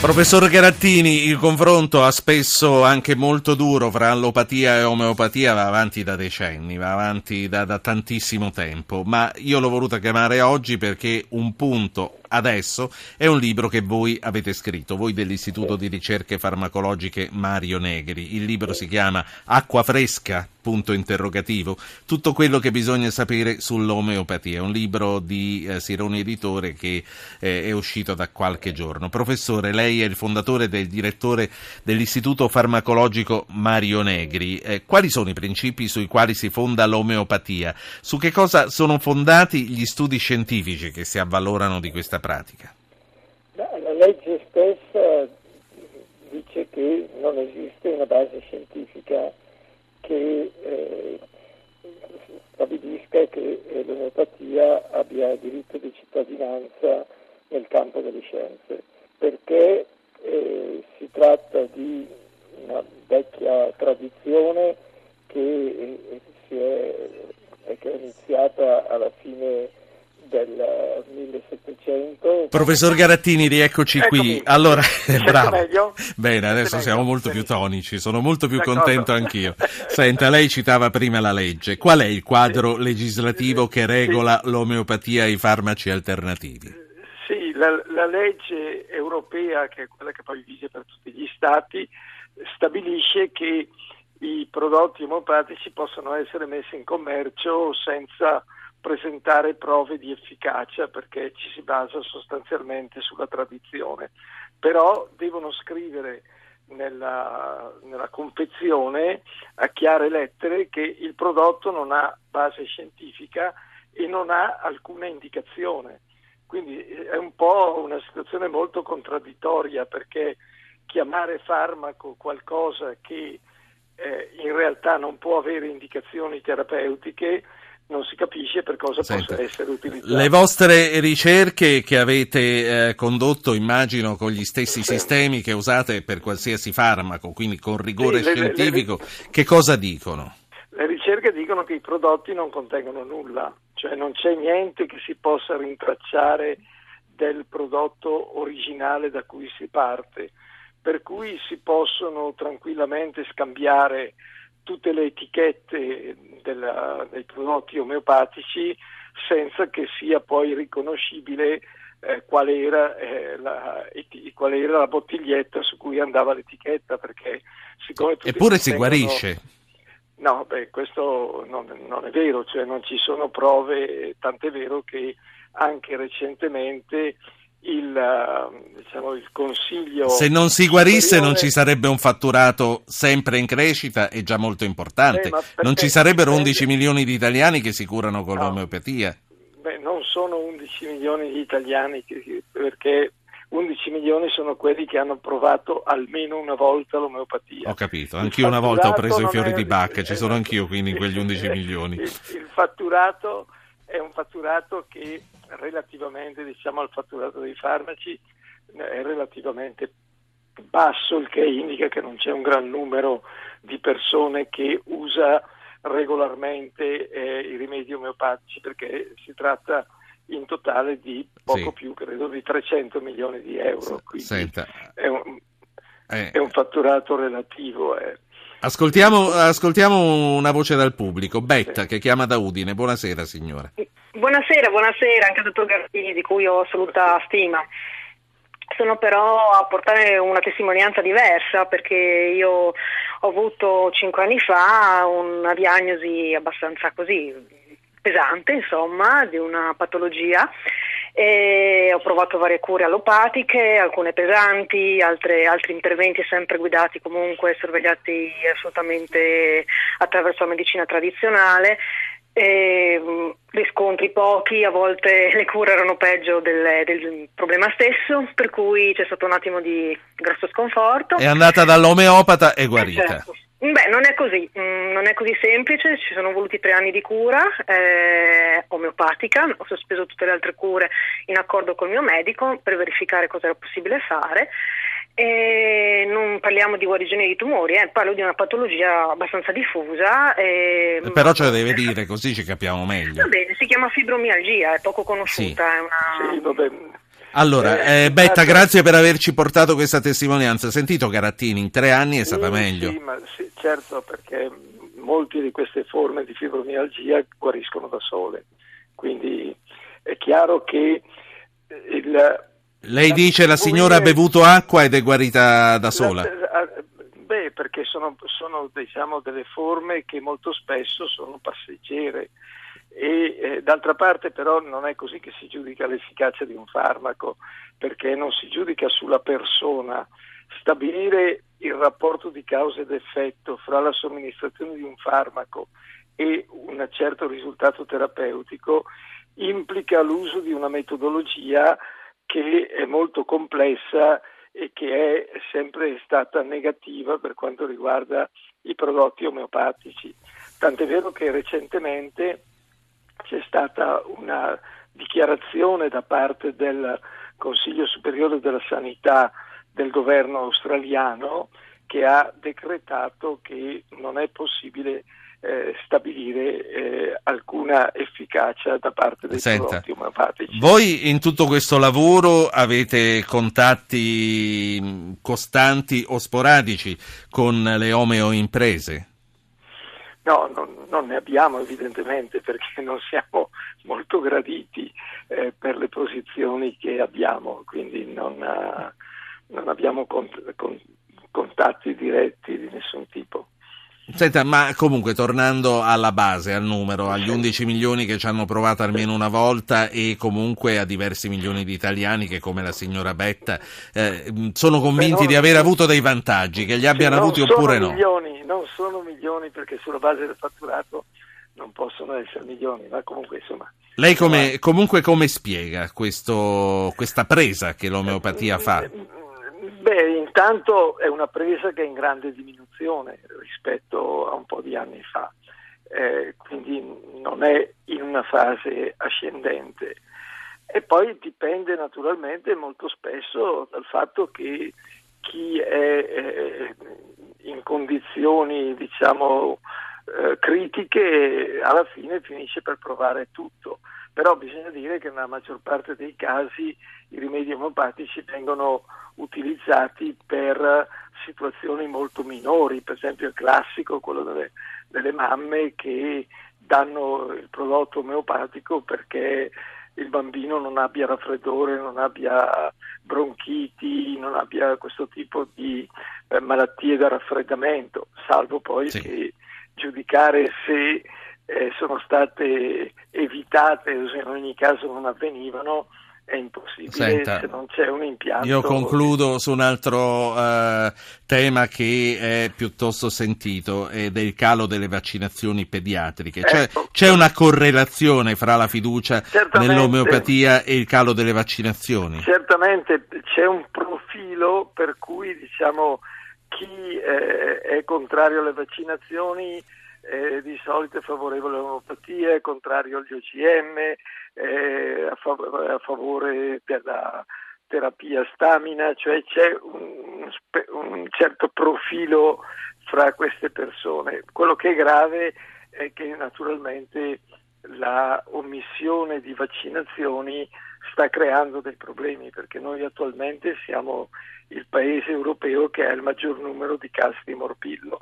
Professor Garattini, il confronto ha spesso anche molto duro fra allopatia e omeopatia va avanti da decenni, va avanti da, da tantissimo tempo, ma io l'ho voluta chiamare oggi perché un punto adesso è un libro che voi avete scritto, voi dell'Istituto di Ricerche Farmacologiche Mario Negri. Il libro si chiama Acqua fresca? Punto interrogativo. Tutto quello che bisogna sapere sull'omeopatia. È un libro di eh, Sironi Editore che eh, è uscito da qualche giorno. Professore, lei è il fondatore e direttore dell'Istituto Farmacologico Mario Negri. Eh, quali sono i principi sui quali si fonda l'omeopatia? Su che cosa sono fondati gli studi scientifici che si avvalorano di questa pratica? La legge stessa dice che non esiste una base scientifica che eh, stabilisca che eh, l'omeopatia abbia diritto di cittadinanza nel campo delle scienze, perché eh, si tratta di una vecchia tradizione che, eh, è, che è iniziata alla fine del 1700. Professor Garattini, rieccoci Eccomi. qui. Allora, bravo. Meglio? Bene, adesso meglio? siamo molto più tonici, sono molto più D'accordo. contento anch'io. Senta, lei citava prima la legge. Qual è il quadro legislativo che regola l'omeopatia e i farmaci alternativi? Sì, la, la legge europea, che è quella che poi vige per tutti gli stati, stabilisce che i prodotti omeopatici possono essere messi in commercio senza presentare prove di efficacia perché ci si basa sostanzialmente sulla tradizione, però devono scrivere nella, nella confezione a chiare lettere che il prodotto non ha base scientifica e non ha alcuna indicazione. Quindi è un po' una situazione molto contraddittoria perché chiamare farmaco qualcosa che eh, in realtà non può avere indicazioni terapeutiche non si capisce per cosa Senta, possa essere utilizzato. Le vostre ricerche che avete eh, condotto, immagino, con gli stessi Sì. sistemi che usate per qualsiasi farmaco, quindi con rigore Sì, le- le- scientifico, che cosa dicono? Le ricerche dicono che i prodotti non contengono nulla, cioè non c'è niente che si possa rintracciare del prodotto originale da cui si parte, per cui si possono tranquillamente scambiare tutte le etichette della- dei prodotti omeopatici senza che sia poi riconoscibile eh, qual, era, eh, la, eti- qual era la bottiglietta su cui andava l'etichetta, perché siccome Eppure si contengono- guarisce. No, beh, questo non, non è vero, cioè non ci sono prove, tant'è vero che anche recentemente il, eh, diciamo, il Consiglio... Se non si guarisse non ci sarebbe un fatturato sempre in crescita e già molto importante. Eh, non ci sarebbero dipende- 11 milioni di italiani che si curano con No. l'omeopatia. Beh, non sono 11 milioni di italiani, che- perché 11 milioni sono quelli che hanno provato almeno una volta l'omeopatia. Ho capito, anch'io una volta ho preso i fiori è- di Bach, ci sono anch'io quindi in quegli Il- 11 milioni. Il, il fatturato è un fatturato che relativamente diciamo, al fatturato dei farmaci è relativamente basso, il che indica che non c'è un gran numero di persone che usa regolarmente eh, i rimedi omeopatici perché si tratta in totale di poco Sì. più, credo, di 300 milioni di euro. Quindi Senta, è un, eh, è un fatturato relativo. eh. ascoltiamo, ascoltiamo una voce dal pubblico. Betta che chiama da Udine. Buonasera signora. Buonasera, buonasera anche al dottor Gardini di cui ho assoluta stima. Sono però a portare una testimonianza diversa perché io ho avuto cinque anni fa una diagnosi abbastanza così pesante, insomma, di una patologia e ho provato varie cure allopatiche, alcune pesanti, altre- altri interventi sempre guidati comunque, sorvegliati assolutamente attraverso la medicina tradizionale. E, mh, riscontri pochi, a volte le cure erano peggio del, del problema stesso, per cui c'è stato un attimo di grosso sconforto. È andata dall'omeopata e guarita. Certo. Beh, non è così, mm, non è così semplice, ci sono voluti tre anni di cura eh, omeopatica, ho sospeso tutte le altre cure in accordo col mio medico per verificare cosa era possibile fare e non parliamo di guarigione di tumori, eh, parlo di una patologia abbastanza diffusa. e- Però ce lo deve dire così ci capiamo meglio. Va bene, si chiama fibromialgia, è poco conosciuta, è una... Sì, Allora, eh, eh, Betta, grazie per averci portato questa testimonianza. Sentito Carattini, in tre anni è stata sì, meglio. Sì, ma sì, certo, perché molte di queste forme di fibromialgia guariscono da sole. Quindi è chiaro che il, lei dice la signora ha bevuto acqua ed è guarita da sola. Beh, perché sono, sono diciamo, delle forme che molto spesso sono passeggere e eh, d'altra parte però non è così che si giudica l'efficacia di un farmaco, perché non si giudica sulla persona. Stabilire il rapporto di causa ed effetto fra la somministrazione di un farmaco e un certo risultato terapeutico implica l'uso di una metodologia che è molto complessa e che è sempre stata negativa per quanto riguarda i prodotti omeopatici. Tant'è vero che recentemente c'è stata una dichiarazione da parte del Consiglio Superiore della Sanità del governo australiano che ha decretato che non è possibile eh, stabilire eh, alcuna efficacia da parte dei Senta, prodotti omeopatici. Voi in tutto questo lavoro avete contatti costanti o sporadici con le omeoimprese? No, non, non, ne abbiamo evidentemente perché non siamo molto graditi eh, per le posizioni che abbiamo, quindi non, uh, non abbiamo cont- con- contatti diretti di nessun tipo. Senta, ma comunque tornando alla base, al numero, agli 11 milioni che ci hanno provato almeno una volta e comunque a diversi milioni di italiani che come la signora Betta eh, sono convinti di aver avuto dei vantaggi, che li abbiano avuti oppure no. Milioni, non sono milioni perché sulla base del fatturato non possono essere milioni, ma comunque insomma. Lei come, comunque come spiega questo, questa presa che l'omeopatia fa? Beh, intanto è una presa che è in grande diminuzione rispetto a un po' di anni fa, eh, quindi non è in una fase ascendente. E poi dipende naturalmente molto spesso dal fatto che chi è eh, in condizioni, diciamo, eh, critiche alla fine finisce per provare tutto. Però bisogna dire che nella maggior parte dei casi i rimedi omopatici vengono utilizzati per situazioni molto minori, per esempio il classico, quello delle, delle mamme che danno il prodotto omeopatico perché il bambino non abbia raffreddore, non abbia bronchiti, non abbia questo tipo di eh, malattie da raffreddamento, salvo poi sì. che giudicare se eh, sono state evitate o se in ogni caso non avvenivano è impossibile Senta, se non c'è un impianto. Io concludo su un altro uh, tema che è piuttosto sentito ed è il calo delle vaccinazioni pediatriche. Cioè, ecco. C'è una correlazione fra la fiducia nell'omeopatia e il calo delle vaccinazioni? Certamente c'è un profilo per cui diciamo, chi eh, è contrario alle vaccinazioni eh, di solito è favorevole all'omeopatia, è contrario agli OGM, eh, a, fav- a, favore della terapia stamina, cioè c'è un, un, certo profilo fra queste persone. Quello che è grave è che naturalmente la omissione di vaccinazioni sta creando dei problemi perché noi attualmente siamo il paese europeo che ha il maggior numero di casi di morbillo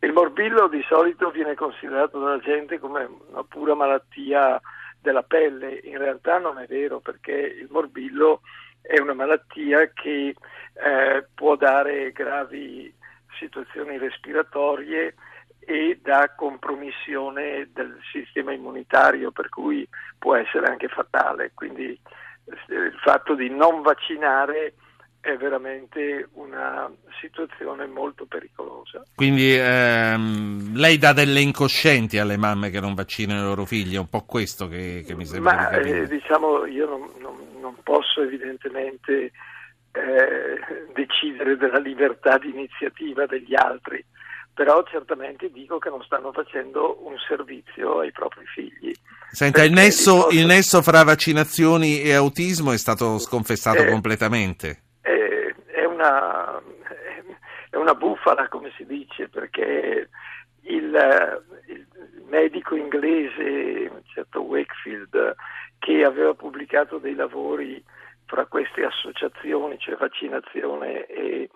il morbillo di solito viene considerato dalla gente come una pura malattia della pelle, in realtà non è vero perché il morbillo è una malattia che eh, può dare gravi situazioni respiratorie e da compromissione del sistema immunitario, per cui può essere anche fatale. Quindi eh, il fatto di non vaccinare è veramente una situazione molto pericolosa. Quindi ehm, lei dà delle incoscienti alle mamme che non vaccinano i loro figli, è un po' questo che, che mi sembra Ma, di eh, diciamo, io non, non, non posso evidentemente eh, decidere della libertà di iniziativa degli altri, però certamente dico che non stanno facendo un servizio ai propri figli. Senta, il nesso, posso... il nesso, fra vaccinazioni e autismo è stato sconfessato eh, completamente una, è una bufala, come si dice, perché il, il medico inglese, un certo Wakefield, che aveva pubblicato dei lavori fra queste associazioni, cioè vaccinazione e,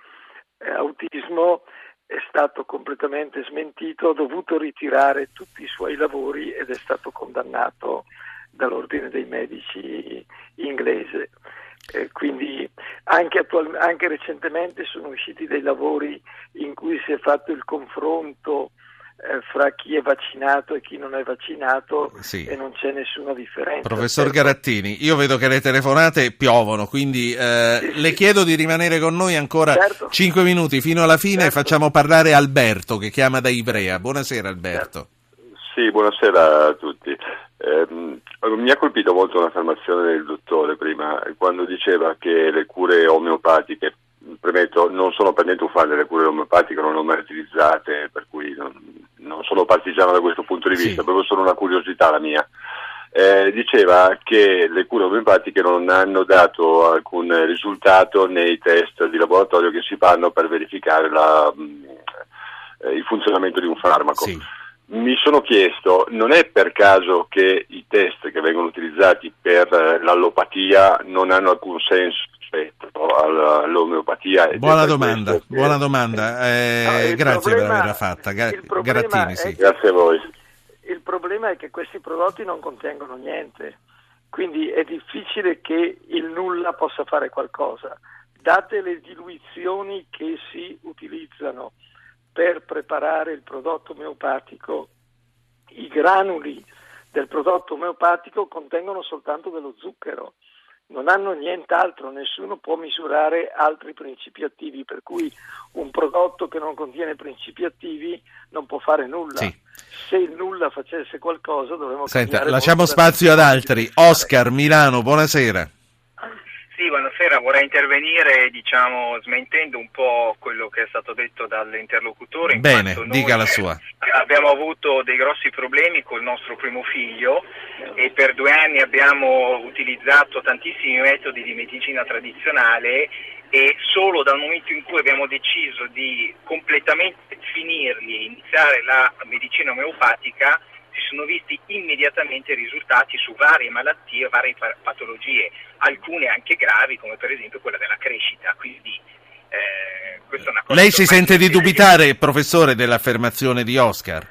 e autismo, è stato completamente smentito, ha dovuto ritirare tutti i suoi lavori ed è stato condannato dall'ordine dei medici inglese. Eh, quindi anche, attual- anche, recentemente sono usciti dei lavori in cui si è fatto il confronto eh, fra chi è vaccinato e chi non è vaccinato sì. e non c'è nessuna differenza. Professor certo. Garattini, io vedo che le telefonate piovono, quindi eh, sì, le sì. chiedo di rimanere con noi ancora certo. 5 minuti fino alla fine certo. e facciamo parlare Alberto che chiama da Ivrea. Buonasera Alberto. Sì, buonasera a tutti. Eh, mi ha colpito molto un'affermazione del dottore prima, quando diceva che le cure omeopatiche, premetto, non sono per niente un fan delle cure omeopatiche, non le ho mai utilizzate, per cui non, non sono partigiano da questo punto di vista, sì. proprio solo una curiosità la mia. Eh, diceva che le cure omeopatiche non hanno dato alcun risultato nei test di laboratorio che si fanno per verificare la, mh, eh, il funzionamento di un farmaco. Sì mi sono chiesto, non è per caso che i test che vengono utilizzati per eh, l'allopatia non hanno alcun senso rispetto all'omeopatia? Buona domanda, che... buona domanda. Eh, no, grazie problema, per averla fatta. Grattini, sì. Grazie a voi. Il problema è che questi prodotti non contengono niente, quindi è difficile che il nulla possa fare qualcosa. Date le diluizioni che si utilizzano per preparare il prodotto omeopatico, i granuli del prodotto omeopatico contengono soltanto dello zucchero, non hanno nient'altro, nessuno può misurare altri principi attivi, per cui un prodotto che non contiene principi attivi non può fare nulla. Sì. Se il nulla facesse qualcosa dovremmo Senta, lasciamo spazio ad altri. Oscar Milano, buonasera. Buonasera, vorrei intervenire diciamo, smentendo un po' quello che è stato detto dall'interlocutore. Bene, dica la sua. Abbiamo avuto dei grossi problemi col nostro primo figlio e per due anni abbiamo utilizzato tantissimi metodi di medicina tradizionale e solo dal momento in cui abbiamo deciso di completamente finirli e iniziare la medicina omeopatica si sono visti immediatamente risultati su varie malattie, varie patologie, alcune anche gravi come per esempio quella della crescita. Quindi, eh, Lei si sente di dubitare, professore, dell'affermazione di Oscar?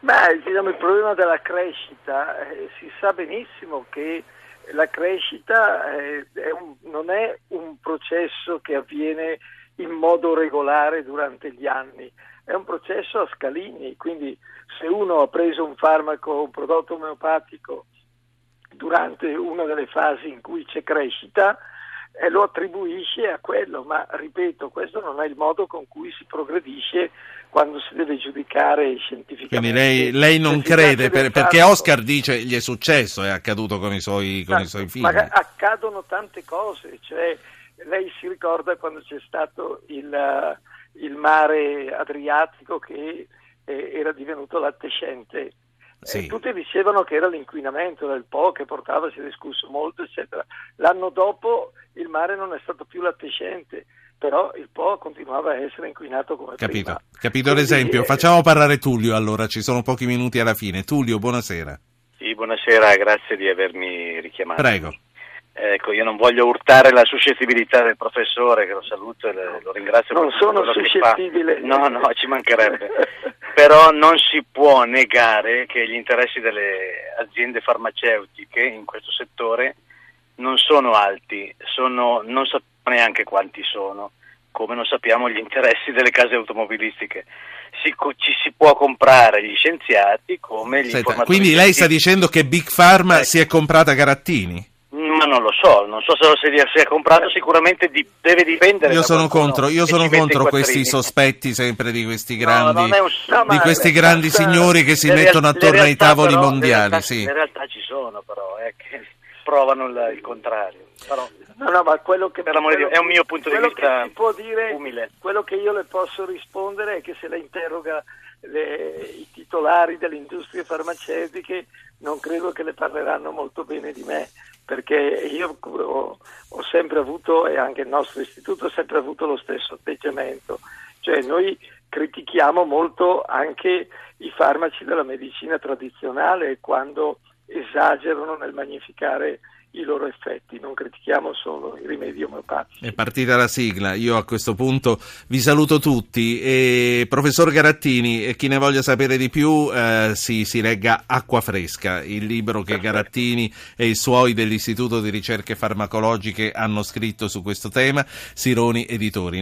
Beh, diciamo, il problema della crescita, eh, si sa benissimo che la crescita eh, è un, non è un processo che avviene in modo regolare durante gli anni, è un processo a scalini, quindi se uno ha preso un farmaco, un prodotto omeopatico durante una delle fasi in cui c'è crescita, eh, lo attribuisce a quello, ma ripeto, questo non è il modo con cui si progredisce quando si deve giudicare scientificamente. Quindi lei, lei non crede, per, perché Oscar dice gli è successo, è accaduto con i suoi, con ma, i suoi figli. Ma accadono tante cose, cioè lei si ricorda quando c'è stato il il mare Adriatico che eh, era divenuto lattescente. Sì. Eh, tutti dicevano che era l'inquinamento del Po che portava, si è discusso molto, eccetera. L'anno dopo il mare non è stato più lattescente, però il Po continuava a essere inquinato come Capito. prima. Capito l'esempio. Eh, Facciamo parlare Tullio allora, ci sono pochi minuti alla fine. Tullio, buonasera. Sì, buonasera, grazie di avermi richiamato. Prego. Ecco, io non voglio urtare la suscettibilità del professore, che lo saluto e lo ringrazio. Non sono suscettibile. No, no, ci mancherebbe. Però non si può negare che gli interessi delle aziende farmaceutiche in questo settore non sono alti, sono, non sappiamo neanche quanti sono, come non sappiamo gli interessi delle case automobilistiche. Si, ci si può comprare gli scienziati come gli Senta, Quindi lei sta dicendo che Big Pharma eh. si è comprata Garattini? Ma non lo so, non so se lo si è comprato, sicuramente di, deve dipendere. Io sono contro, io sono contro questi sospetti sempre di questi grandi, no, un, no, di questi realtà, grandi signori che si mettono attorno ai tavoli però, mondiali. Realtà, sì. In realtà ci sono però, eh, che provano il, il contrario. Però, no, no, ma quello che, per quello, è un mio punto di vista può dire, umile. Quello che io le posso rispondere è che se la interroga le, i titolari delle industrie farmaceutiche non credo che le parleranno molto bene di me perché io ho, ho, sempre avuto e anche il nostro istituto ha sempre avuto lo stesso atteggiamento, cioè noi critichiamo molto anche i farmaci della medicina tradizionale quando esagerano nel magnificare i loro effetti, non critichiamo solo i rimedi omeopatici. È partita la sigla, io a questo punto vi saluto tutti e professor Garattini, chi ne voglia sapere di più eh, si, si, legga Acqua Fresca, il libro che Garattini e i suoi dell'Istituto di Ricerche Farmacologiche hanno scritto su questo tema, Sironi Editori.